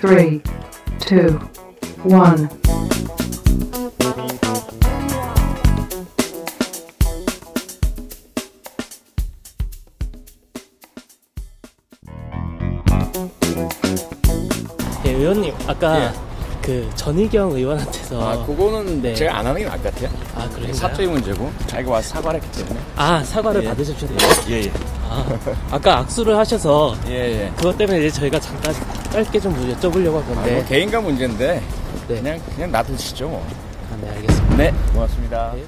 three, two, one. 예, 의원님 아까 예. 그 전희경 의원한테서 아, 그거는 네. 제가 안 하는 게 나을 것 같아요. 아 그래요? 사적인 문제고 자기가 와서 사과를 했기 때문에. 아 사과를 예. 받으셨잖아요. 예, 예. 아, 아까 악수를 하셔서 예, 예. 그것 때문에 이제 저희가 잠깐 짧게 좀 여쭤보려고 한 아, 건데. 뭐 개인간 문제인데 네. 그냥 그냥 놔두시죠 뭐. 아, 네 알겠습니다. 네, 고맙습니다. 네.